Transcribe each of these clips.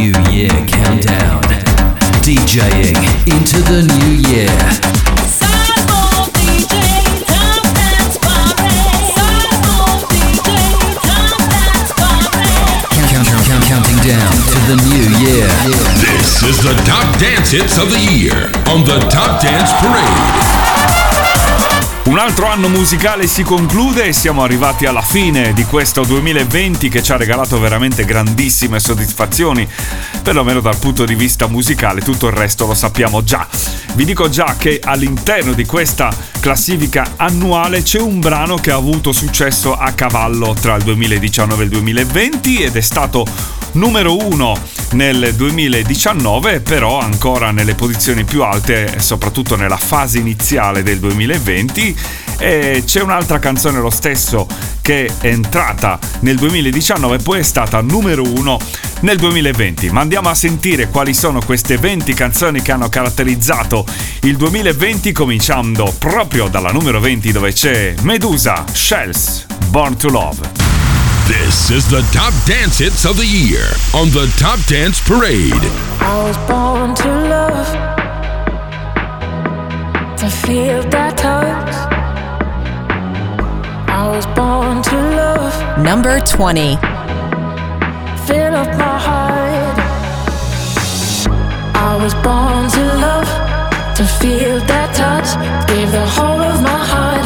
New Year Countdown. DJing into the new year. counting down to the new year. This is the top dance hits of the year on the Top Dance Parade. Un altro anno musicale si conclude e siamo arrivati alla fine di questo 2020 che ci ha regalato veramente grandissime soddisfazioni, perlomeno dal punto di vista musicale, tutto il resto lo sappiamo già. Vi dico già che all'interno di questa classifica annuale c'è un brano che ha avuto successo a cavallo tra il 2019 e il 2020 ed è stato numero uno nel 2019, però ancora nelle posizioni più alte, soprattutto nella fase iniziale del 2020. E c'è un'altra canzone lo stesso che è entrata nel 2019 e poi è stata numero uno nel 2020. Ma andiamo a sentire quali sono queste 20 canzoni che hanno caratterizzato il 2020, cominciando proprio dalla numero 20 dove c'è Medusa, Shells, Born to Love. This is the top dance hits of the year on the Top Dance Parade. I was born to love, to feel that touch. I was born to love. Number 20. Fill up my heart. I was born to love, to feel that touch. Give the whole of my heart.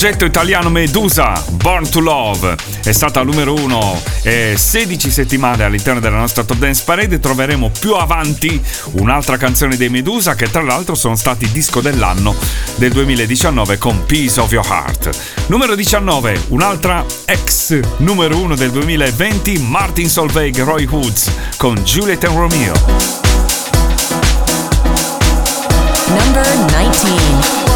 Progetto italiano Medusa, Born to Love, è stata numero uno e 16 settimane all'interno della nostra Top Dance Parade. Troveremo più avanti un'altra canzone dei Medusa che tra l'altro sono stati disco dell'anno del 2019 con Peace of Your Heart. Numero 19, un'altra ex numero uno del 2020, Martin Solveig Roy Hoods con Juliet and Romeo. Number 19.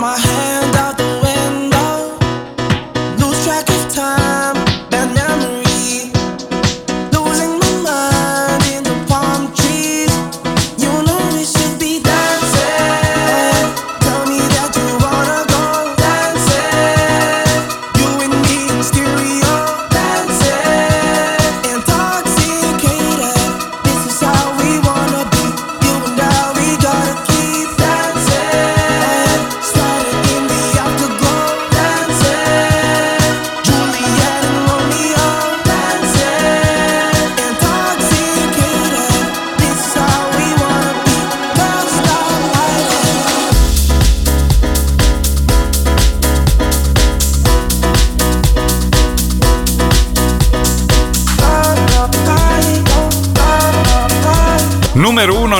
my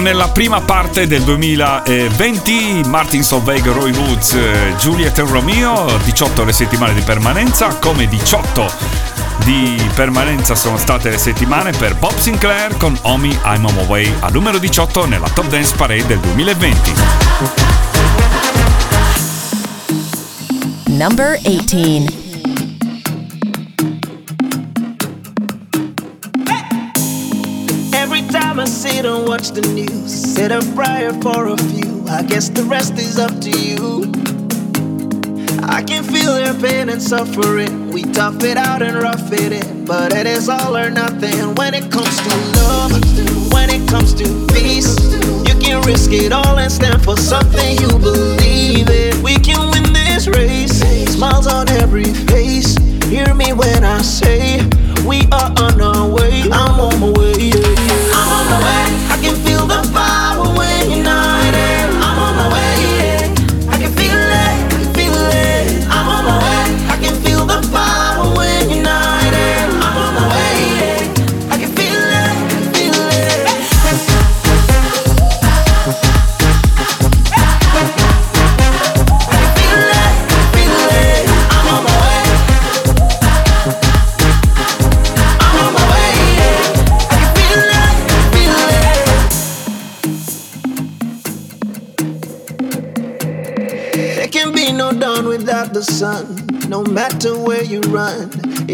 nella prima parte del 2020 Martin Solveig, Roy Woods, eh, Juliet e Romeo, 18 le settimane di permanenza, come 18 di permanenza sono state le settimane per Bob Sinclair con Omi I'm on my way al numero 18 nella Top Dance Parade del 2020. Number 18 watch the news. Said a prayer for a few. I guess the rest is up to you. I can feel their pain and suffering. We tough it out and rough it in. But it is all or nothing when it comes to love. When it comes to peace, you can risk it all and stand for something you believe in. We can win this race. Smiles on every face. Hear me when I say we are on our way. I'm on my way. I'm on my way.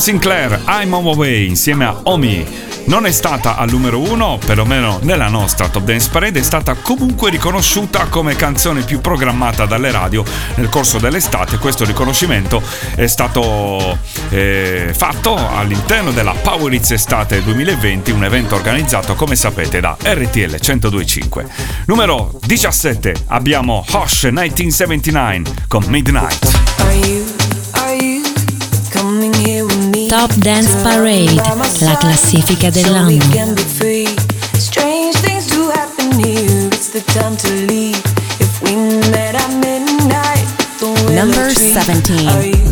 Sinclair, I'm on my way insieme a Omi. Non è stata al numero uno, perlomeno nella nostra Top Dance Parade, è stata comunque riconosciuta come canzone più programmata dalle radio nel corso dell'estate. Questo riconoscimento è stato eh, fatto all'interno della Power Hits Estate 2020, un evento organizzato, come sapete, da RTL 1025. Numero 17 abbiamo Hosh 1979 con Midnight. Top Dance Parade, la classifica So we dell'anno. can be free. Strange things do happen here. It's the time to leave. If we met at midnight, Number 17.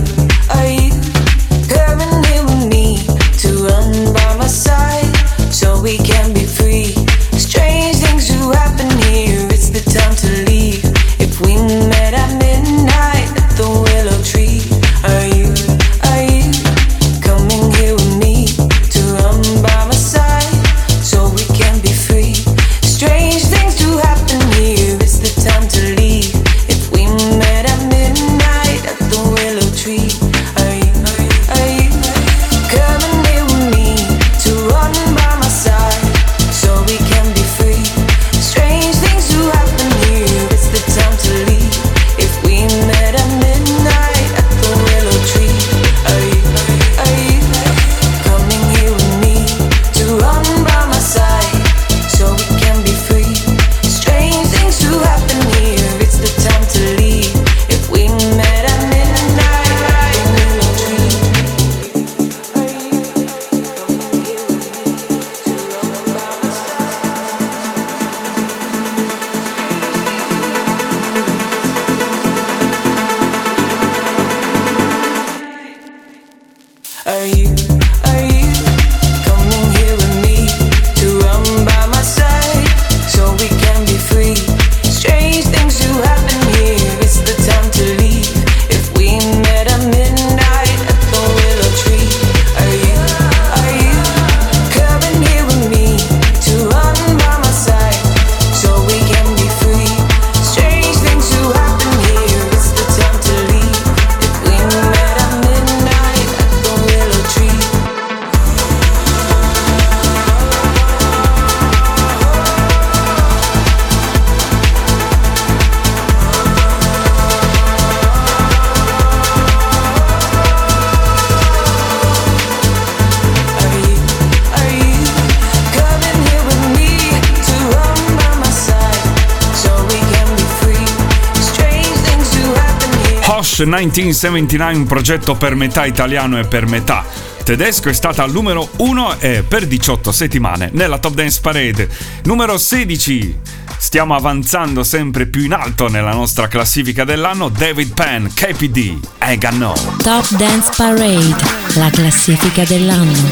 Bash 1979, un progetto per metà italiano e per metà tedesco, è stata al numero 1 e per 18 settimane nella Top Dance Parade. Numero 16. Stiamo avanzando sempre più in alto nella nostra classifica dell'anno. David Penn, KPD, Ega No. Top Dance Parade, la classifica dell'anno.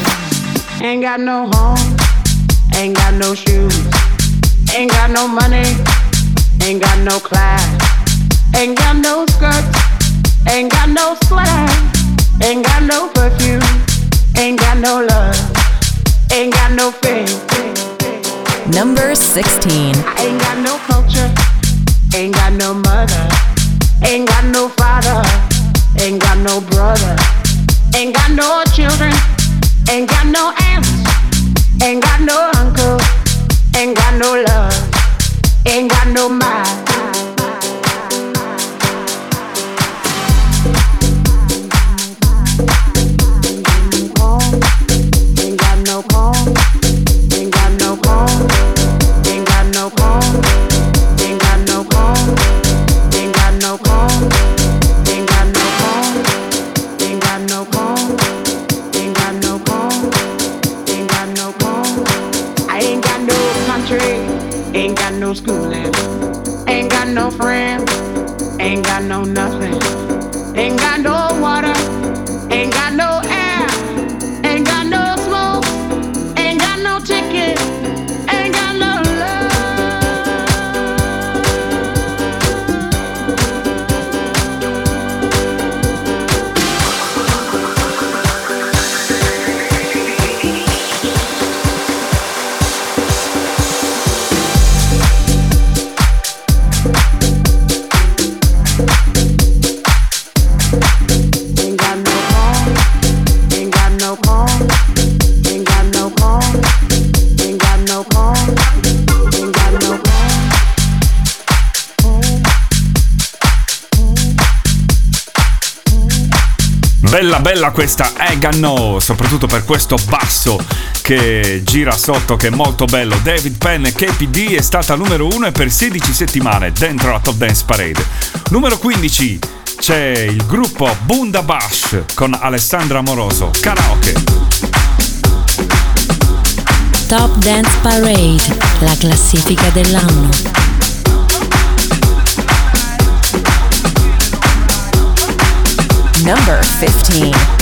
Ain't got no home, ain't got no shoes, ain't got no money, ain't got no class, ain't got no skirts, ain't got no swag, ain't got no perfume. Ain't got no love, ain't got no faith. Number 16. I ain't got no culture, ain't got no mother, ain't got no father, ain't got no brother, ain't got no children, ain't got no aunts, ain't got no uncle, ain't got no love, ain't got no mind. friends ain't got no nothing. Bella questa Egano, soprattutto per questo basso che gira sotto che è molto bello. David Penn KPD è stata numero 1 e per 16 settimane dentro la Top Dance Parade. Numero 15 c'è il gruppo Bundabash con Alessandra Amoroso. Karaoke. Top Dance Parade, la classifica dell'anno. Number 15.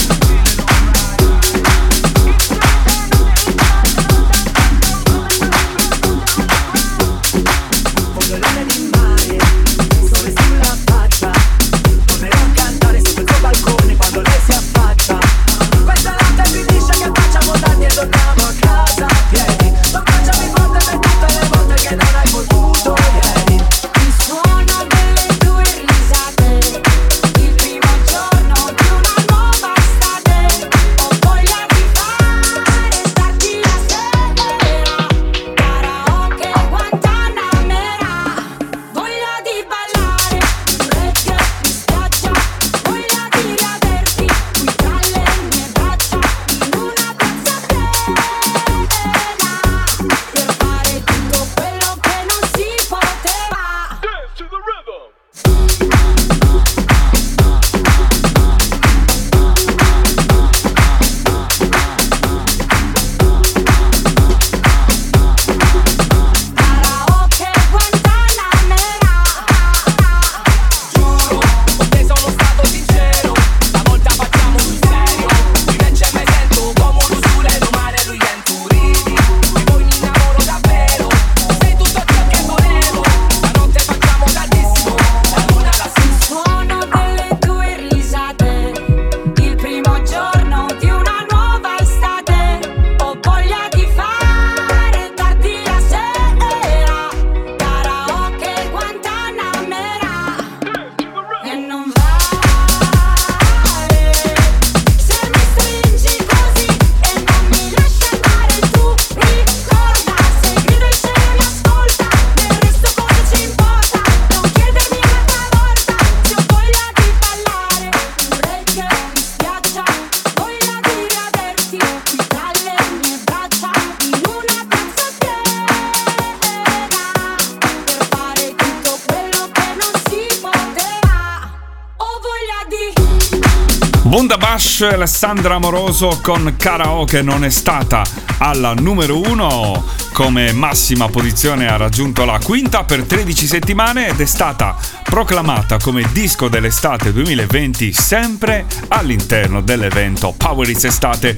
Alessandra Amoroso con Karaoke non è stata alla numero 1 come massima posizione ha raggiunto la quinta per 13 settimane ed è stata proclamata come disco dell'estate 2020 sempre all'interno dell'evento Power It's Estate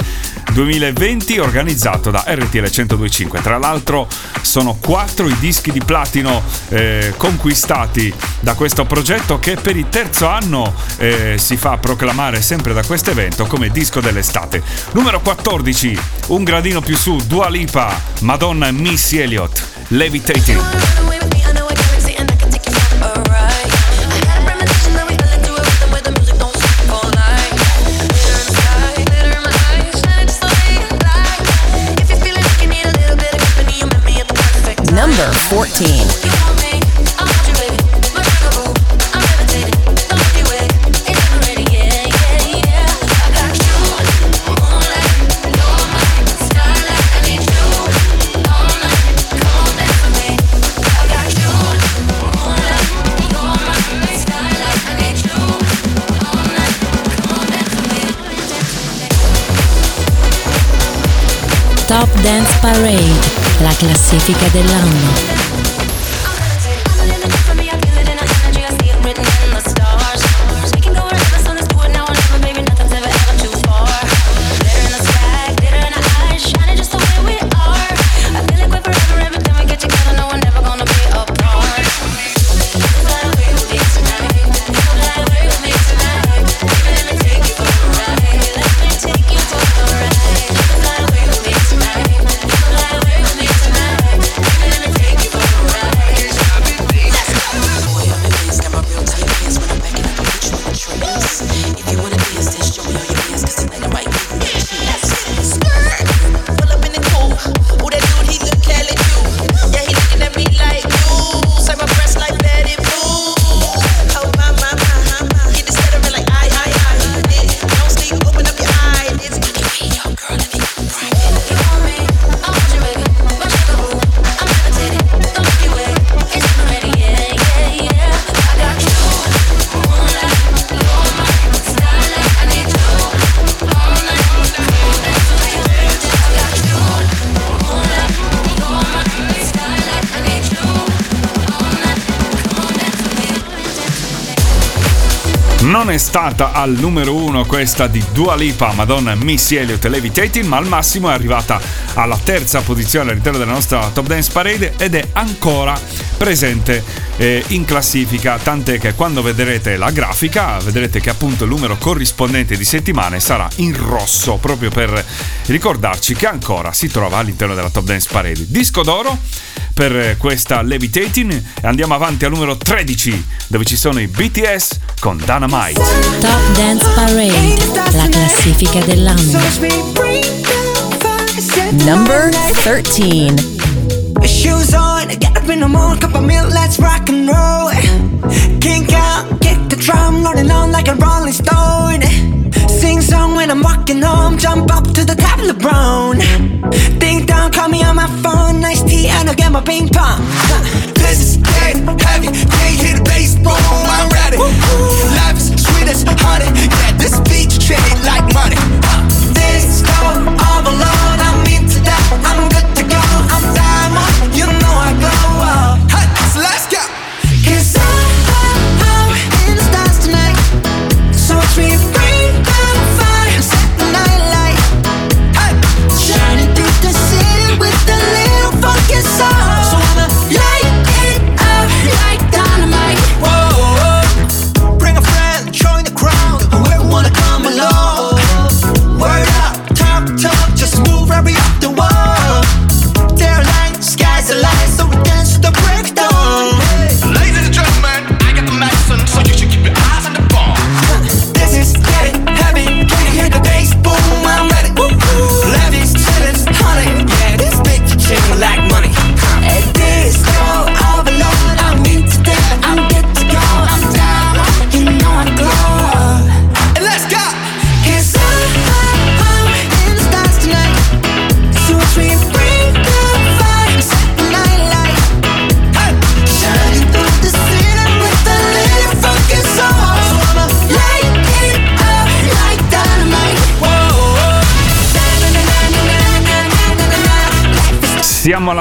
2020 organizzato da RTL 1025. Tra l'altro sono quattro i dischi di platino eh, conquistati da questo progetto che per il terzo anno eh, si fa proclamare sempre da questo evento come disco dell'estate. Numero 14, un gradino più su, Dua Lipa, Madonna e Missy Elliott, Levitating. 14. Top Dance Parade, la classifica dell'anno. È stata al numero uno questa di Dua Lipa, Madonna Missy Elliott Levitating, ma al massimo è arrivata alla terza posizione all'interno della nostra Top Dance Parade ed è ancora presente eh, in classifica, tant'è che quando vedrete la grafica vedrete che appunto il numero corrispondente di settimane sarà in rosso, proprio per ricordarci che ancora si trova all'interno della Top Dance Parade. Disco d'oro per questa Levitating e andiamo avanti al numero 13 dove ci sono i BTS con Dynamite. Top Dance Parade, la classifica dell'anno. Number 13. On, get up in the morning, cup of milk, let's rock and roll. Kink out, kick the drum, rolling on like a rolling stone. Sing song when I'm walking home, jump up to the top of the brown. Ding dong, call me on my phone, nice tea, and I'll get my ping pong. This is dead heavy, can't hear the bass, boom, I'm ready. Life is sweet as honey, yeah, this beat shade like money. This go all alone, I'm into that, I'm good to go, I'm diamond,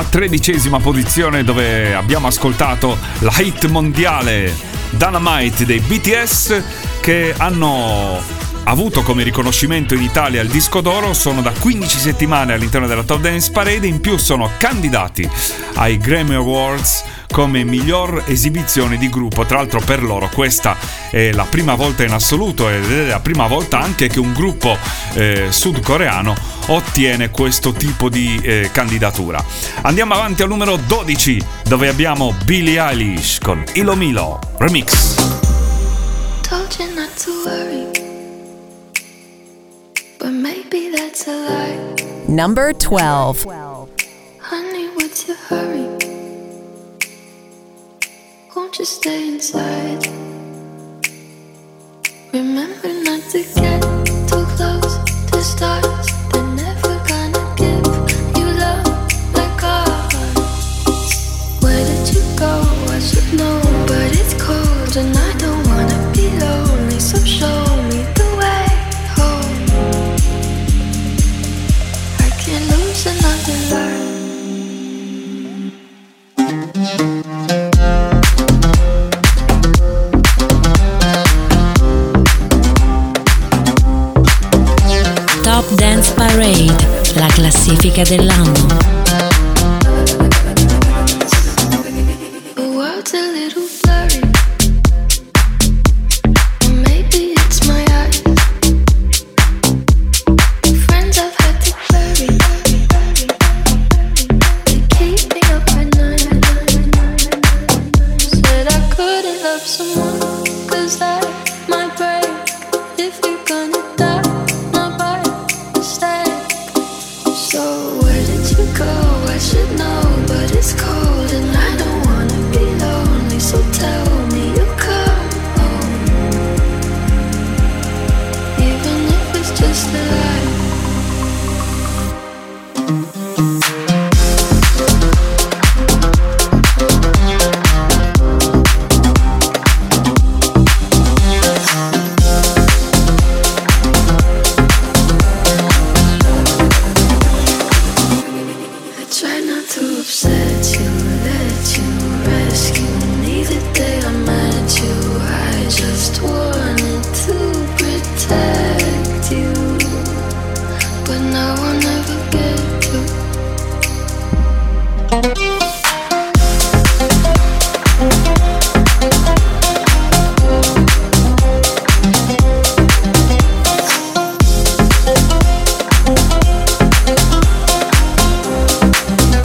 tredicesima posizione dove abbiamo ascoltato la hit mondiale Dynamite dei BTS che hanno avuto come riconoscimento in Italia il disco d'oro, sono da 15 settimane all'interno della Top Dance Parade, in più sono candidati ai Grammy Awards come miglior esibizione di gruppo. Tra l'altro per loro questa è la prima volta in assoluto ed è la prima volta anche che un gruppo eh, sudcoreano ottiene questo tipo di eh, candidatura. Andiamo avanti al numero 12 dove abbiamo Billie Eilish con Ilomilo Remix. Told you not to worry, but maybe that's a lie. Number 12. Honey, what's your hurry? Won't you stay inside? Remember not to get dell'anno.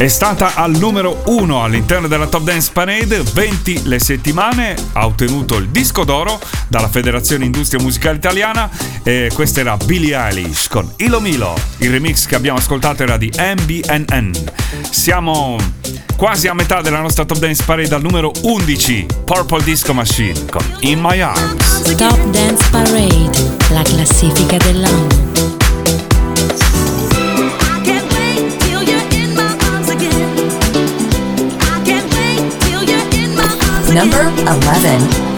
È stata al numero 1 all'interno della Top Dance Parade, 20 le settimane, ha ottenuto il disco d'oro dalla Federazione Industria Musicale Italiana e questa era Billie Eilish con Ilo Milo. Il remix che abbiamo ascoltato era di MBNN. Siamo quasi a metà della nostra Top Dance Parade al numero 11, Purple Disco Machine con In My Arms. Top Dance Parade, la classifica dell'anno. Number 11.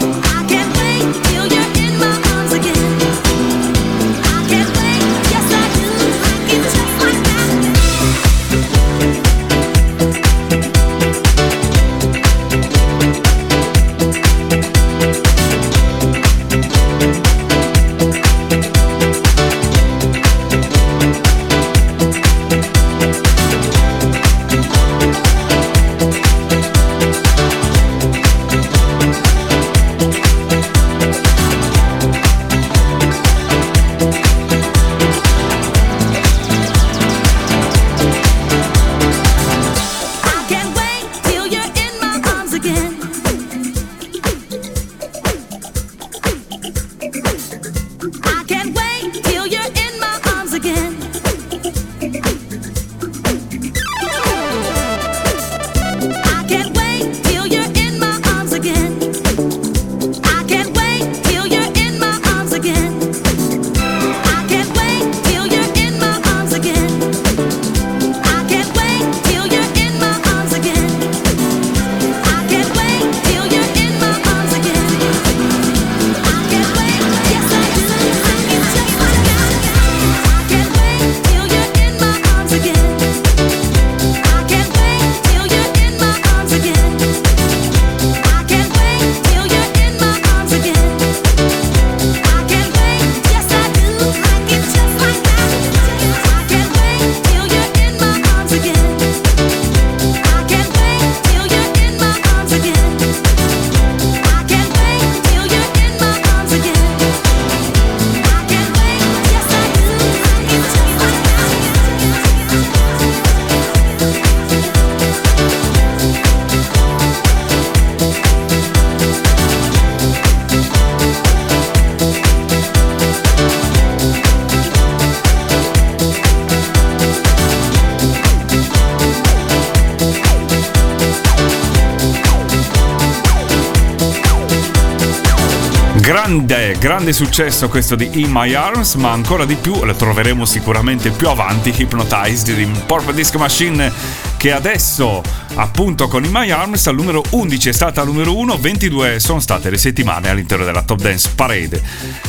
Grande, successo questo di In My Arms, ma ancora di più lo troveremo sicuramente più avanti Hypnotized di Purple Disc Machine che adesso appunto con In My Arms al numero 11 è stata al numero 1, 22 sono state le settimane all'interno della Top Dance Parade.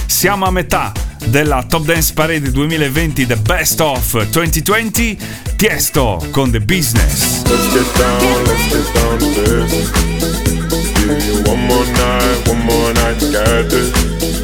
Siamo a metà della Top Dance Parade 2020 The Best of 2020 Tiesto con The Business. Let's get down, let's get down to you one more night, one more night to get this.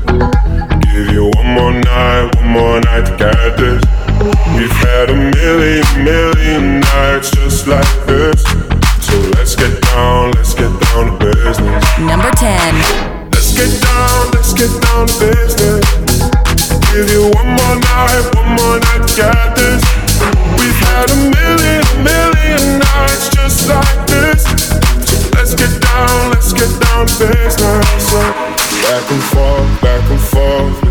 Give you one more night, one more night to get this. We've had a million, million nights just like this. So let's get down, let's get down to business. Number 10. Let's get down, let's get down to business. Give you one more night, one more night to get this. We've had a million, million nights just like this. So let's get down, let's get down to business. Back and forth, back and forth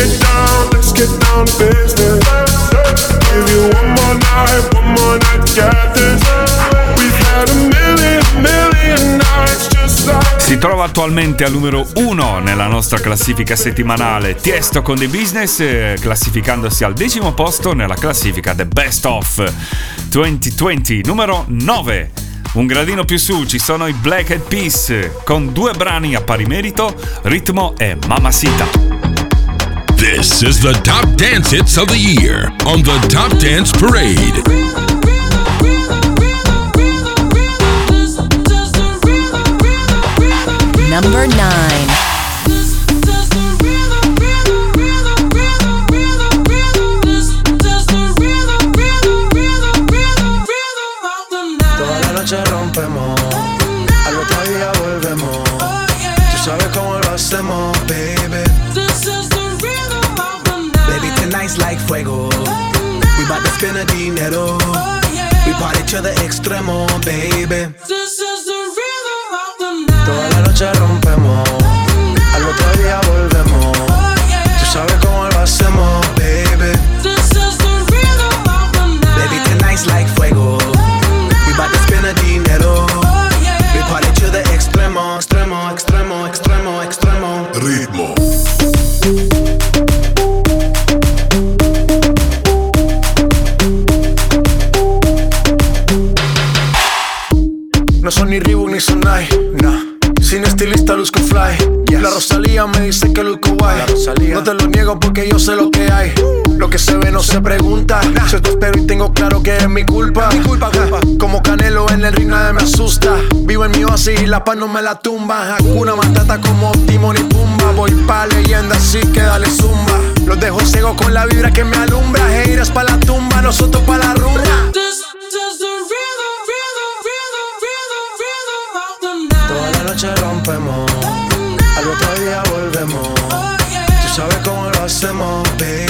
Get down, let's get down to business. Give you one more night, one more night get this. We've had a million, million nights Si trova attualmente al numero 1 nella nostra classifica settimanale Tiesto con The Business, eh, classificandosi al decimo posto nella classifica The Best of 2020, numero 9. Un gradino più su ci sono i Black Eyed Peas con due brani a pari merito, Ritmo e Mamacita. This is the top dance hits of the year on the Top Dance Parade. Number 9. de extremo, baby. This is the rhythm. Toda la noche rompemos. Se pregunta. Yo te espero y tengo claro que es mi culpa. Mi culpa, Como Canelo en el ring nadie me asusta. Vivo en mi oasis y la paz no me la tumba. Hakuna Matata como Timon y Pumba. Voy pa' leyenda así que dale zumba. Los dejo ciego con la vibra que me alumbra. Heiras pa' la tumba, nosotros pa' la rumba. Toda la noche rompemos, al otro día volvemos. Tú sabes cómo lo hacemos. Baby,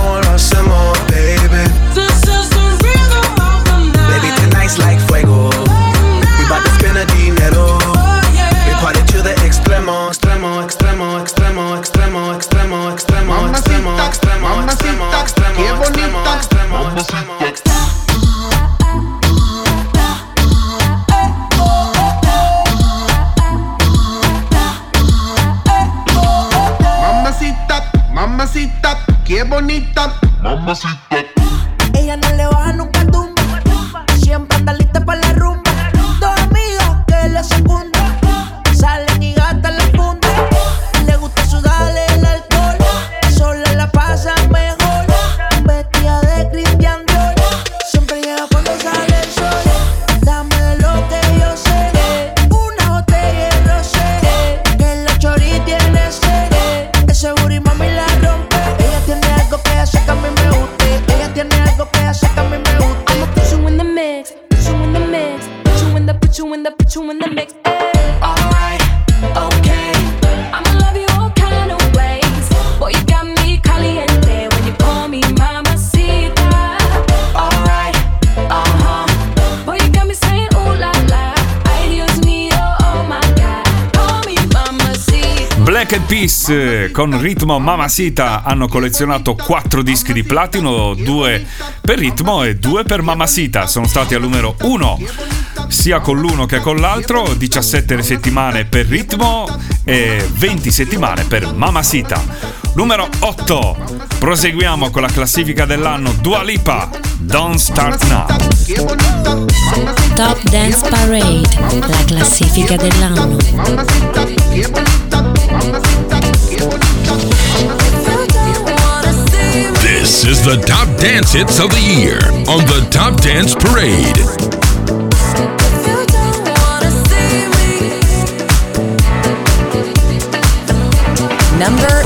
Con ritmo Mamasita hanno collezionato 4 dischi di platino, 2 per ritmo e 2 per Mamasita. Sono stati al numero 1 sia con l'uno che con l'altro, 17 settimane per ritmo e 20 settimane per Mamasita. Numero 8. Proseguiamo con la classifica dell'anno Dua Lipa. Don't start now. Top Dance Parade, la classifica dell'anno. This is the top dance hits of the year on the Top Dance Parade. Number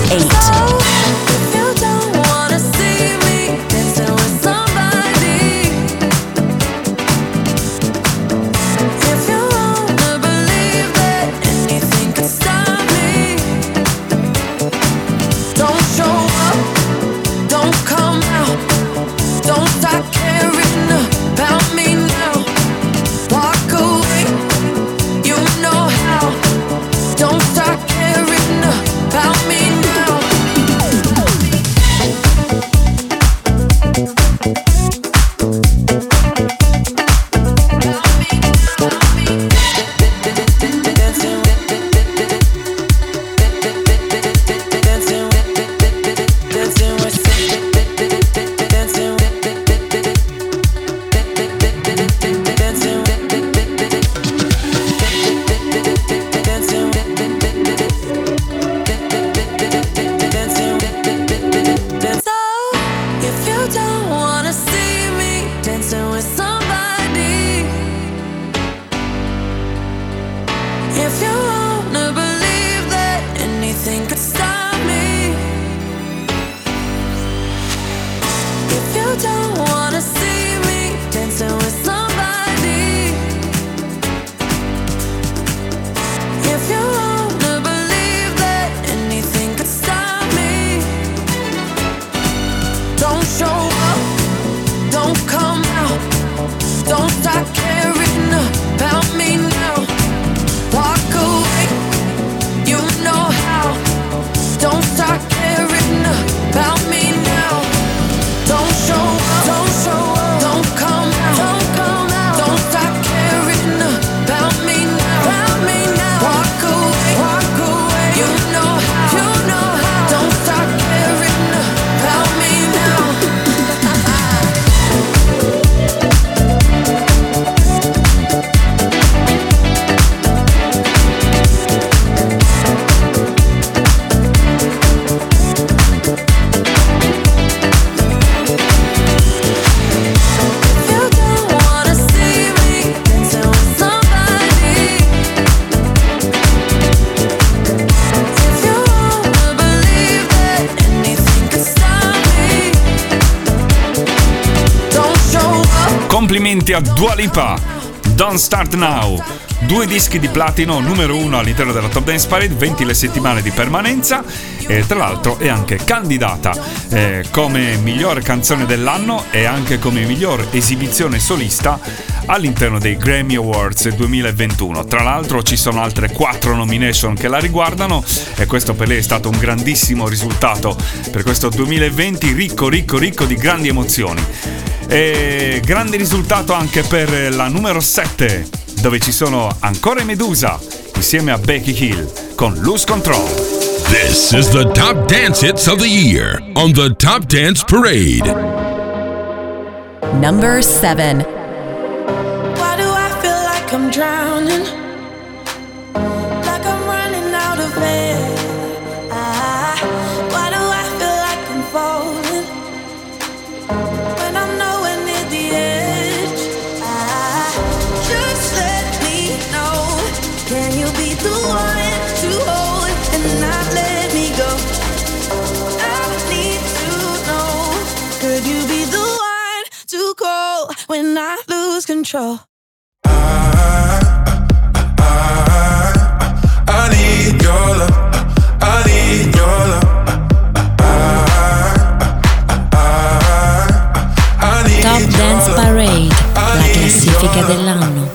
ossia Dua Lipa, Don't Start Now. Due dischi di platino numero uno all'interno della Top Dance Parade, 20 le settimane di permanenza e tra l'altro è anche candidata eh, come miglior canzone dell'anno e anche come miglior esibizione solista all'interno dei Grammy Awards 2021. Tra l'altro ci sono altre quattro nomination che la riguardano e questo per lei è stato un grandissimo risultato per questo 2020 ricco ricco ricco di grandi emozioni. E grande risultato anche per la numero 7 dove ci sono ancora i Medusa insieme a Becky Hill con Lose Control. This is the top dance hits of the year on the Top Dance Parade. Number 7. I'm drowning, like I'm running out of air. when I lose control. Top Dance Parade, la classifica dell'anno.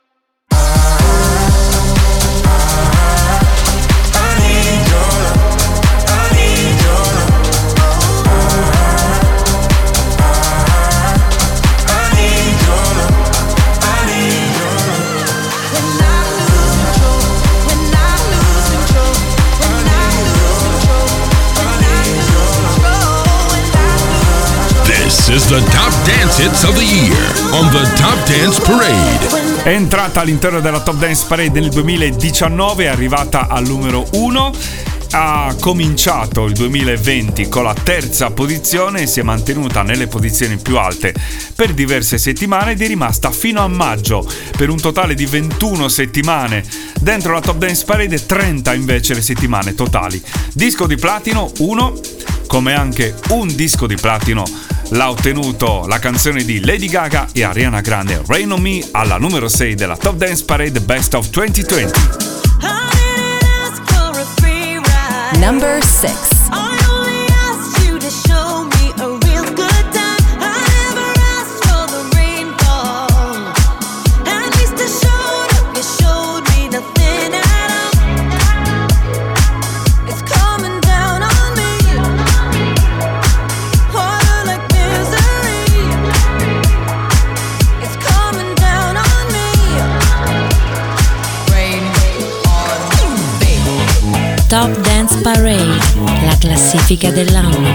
is the top dance hits of the year on the Top Dance Parade. È entrata all'interno della Top Dance Parade nel 2019, è arrivata al numero 1 ha cominciato il 2020 con la terza posizione e si è mantenuta nelle posizioni più alte per diverse settimane ed è rimasta fino a maggio per un totale di 21 settimane. Dentro la Top Dance Parade 30 invece le settimane totali. Disco di platino 1, come anche un disco di platino l'ha ottenuto la canzone di Lady Gaga e Ariana Grande Rain on Me alla numero 6 della Top Dance Parade Best of 2020. Number 6 Top Dance Parade, la classifica dell'anno.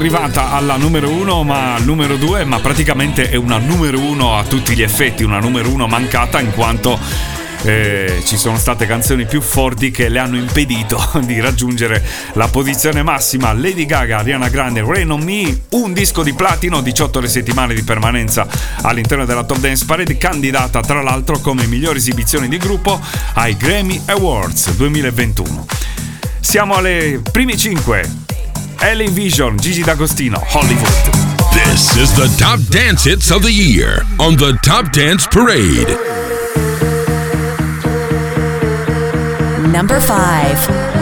Arrivata alla numero uno, ma al numero due, ma praticamente è una numero uno a tutti gli effetti, una numero uno mancata in quanto eh, ci sono state canzoni più forti che le hanno impedito di raggiungere la posizione massima. Lady Gaga, Ariana Grande, Rain on Me, un disco di platino, 18 le settimane di permanenza all'interno della Top Dance Parade, candidata tra l'altro come migliore esibizione di gruppo ai Grammy Awards 2021. Siamo alle prime 5 Ellen Vision, Gigi D'Agostino, Hollywood. This is the top dance hits of the year on the Top Dance Parade. Number 5.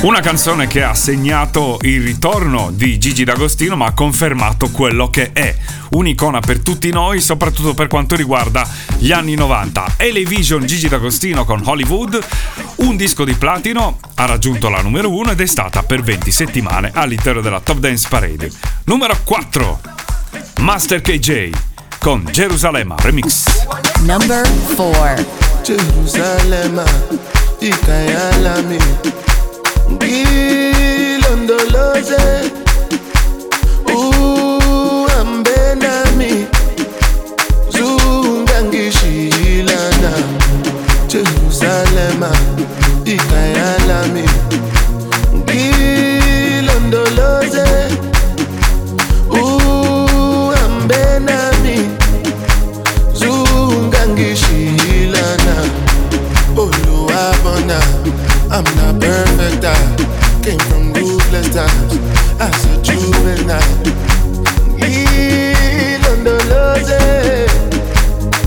Una canzone che ha segnato il ritorno di Gigi D'Agostino ma ha confermato quello che è un'icona per tutti noi soprattutto per quanto riguarda gli anni 90. Elevision Gigi D'Agostino con Hollywood, un disco di platino, ha raggiunto la numero 1 ed è stata per 20 settimane all'interno della Top Dance Parade. Numero 4 Master KJ con Gerusalemme Remix. Number 4 Gerusalemme bilondoloze uhambe nami zungangishiyilana jerusalema ikhaya lami ngilondoloze uhambe nami zungangishiyilana oluwabona I'm not perfect came from ruthless times as a juvenile ngilondoloze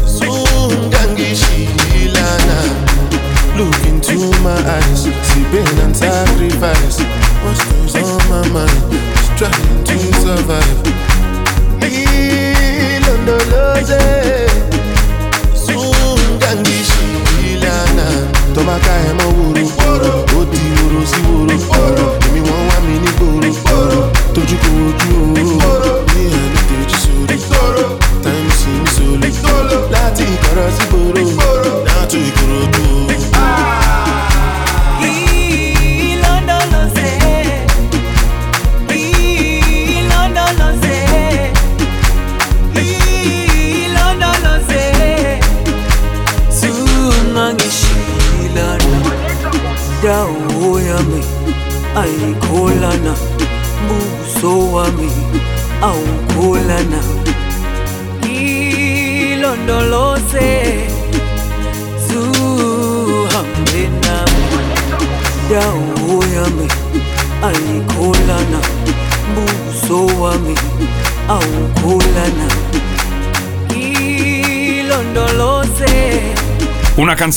zungangishilana Look into my eyes, see pain and sacrifice. What goes on my mind? Just trying to survive.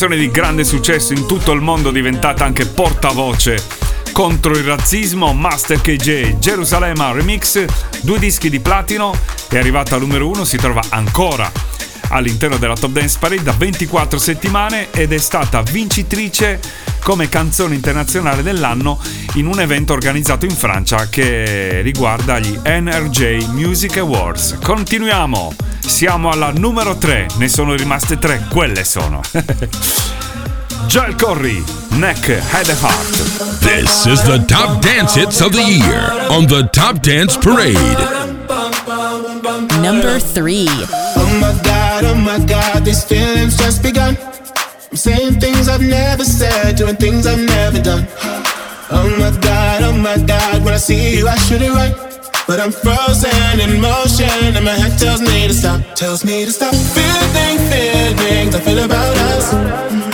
Canzone di grande successo in tutto il mondo diventata anche portavoce contro il razzismo, Master KJ Gerusalemme Remix, due dischi di platino, è arrivata al numero uno, si trova ancora all'interno della Top Dance Parade da 24 settimane ed è stata vincitrice come canzone internazionale dell'anno in un evento organizzato in Francia che riguarda gli NRJ Music Awards. Continuiamo, siamo alla numero 3, ne sono rimaste 3, quelle sono. Joel Corry, Neck, Head and Heart. This is the top dance hits of the year on the Top Dance Parade. Number 3 Oh my god, oh my god, these feelings just begun. I'm saying things I've never said, doing things I've never done. Oh my god, oh my god, when I see you, I should it right. But I'm frozen in motion, and my head tells me to stop, tells me to stop. Feeling, feelings I feel about us. Try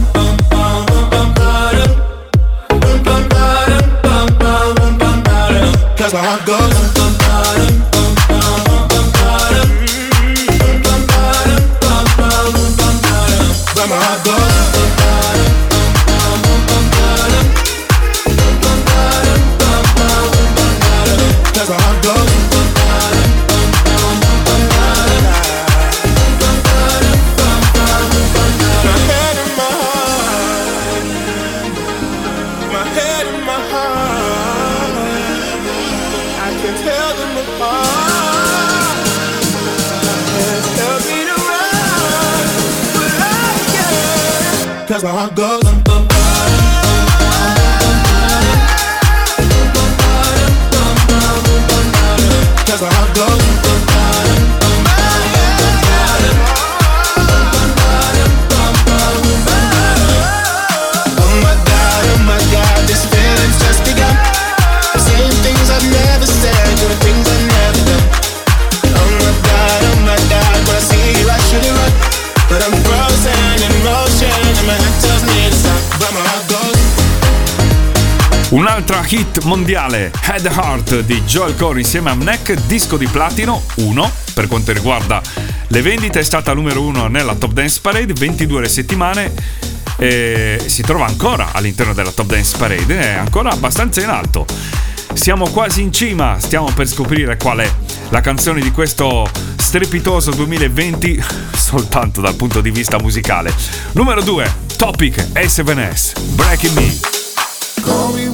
Cause my heart goes. Cause how it goes. Un'altra hit mondiale, Head Heart di Joel Corey insieme a Neck, disco di platino 1 per quanto riguarda le vendite, è stata numero 1 nella Top Dance Parade, 22 settimane e si trova ancora all'interno della Top Dance Parade, è ancora abbastanza in alto. Siamo quasi in cima, stiamo per scoprire qual è la canzone di questo strepitoso 2020 soltanto dal punto di vista musicale. Numero 2, Topic A7S, Breaking Me.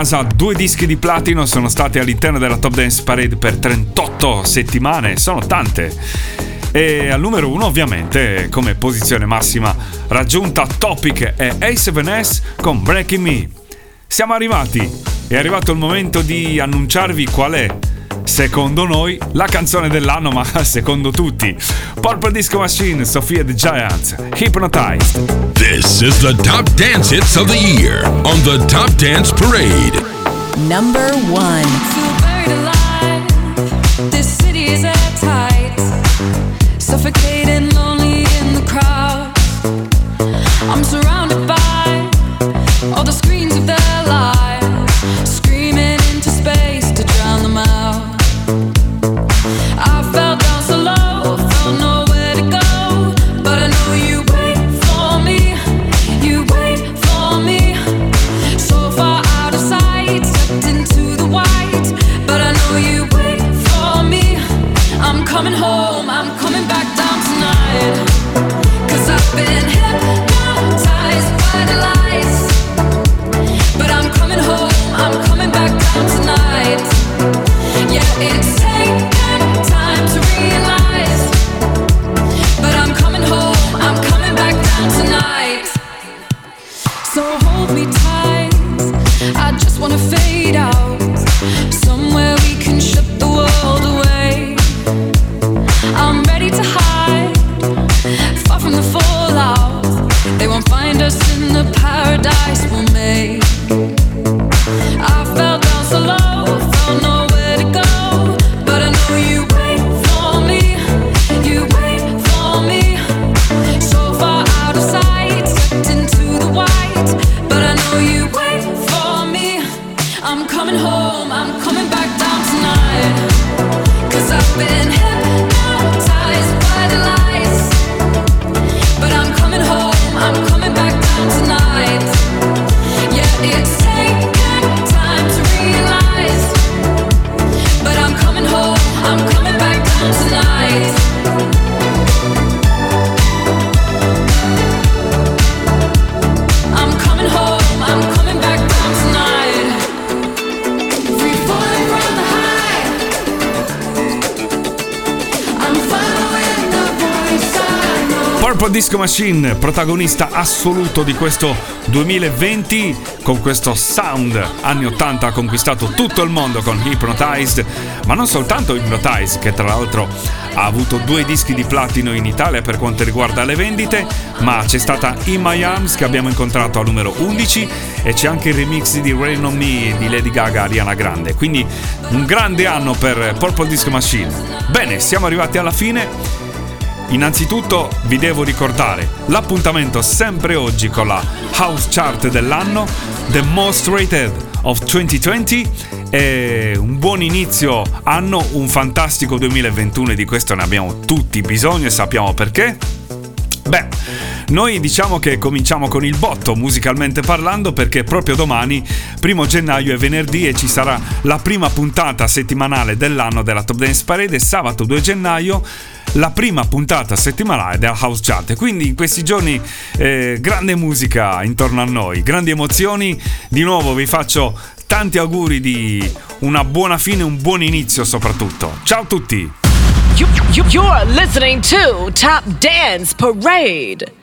casa due dischi di platino, sono stati all'interno della Top Dance Parade per 38 settimane, sono tante. E al numero 1 ovviamente come posizione massima raggiunta Topic e A7S con Breaking Me. Siamo arrivati, è arrivato il momento di annunciarvi qual è, secondo noi, la canzone dell'anno, ma secondo tutti. Purple Disco Machine, Sophia the Giants, Hypnotized. This is the top dance hits of the year on the Top Dance Parade. Number one. buried alive. Disco Machine, protagonista assoluto di questo 2020, con questo sound anni 80 ha conquistato tutto il mondo con Hypnotized, ma non soltanto Hypnotized, che tra l'altro ha avuto due dischi di platino in Italia per quanto riguarda le vendite, ma c'è stata In My Arms che abbiamo incontrato al numero 11 e c'è anche il remix di Rain on Me di Lady Gaga Ariana Grande, quindi un grande anno per Purple Disco Machine. Bene, siamo arrivati alla fine. Innanzitutto vi devo ricordare l'appuntamento sempre oggi con la House Chart dell'anno, The Most Rated of 2020 e un buon inizio anno, un fantastico 2021 e di questo ne abbiamo tutti bisogno e sappiamo perché. Beh, noi diciamo che cominciamo con il botto musicalmente parlando perché proprio domani, primo gennaio è venerdì e ci sarà la prima puntata settimanale dell'anno della Top Dance Parade sabato 2 gennaio la prima puntata settimanale della House Chart. Quindi in questi giorni eh, grande musica intorno a noi, grandi emozioni. Di nuovo vi faccio tanti auguri di una buona fine, un buon inizio soprattutto. Ciao a tutti! You, you, you're listening to Top Dance Parade.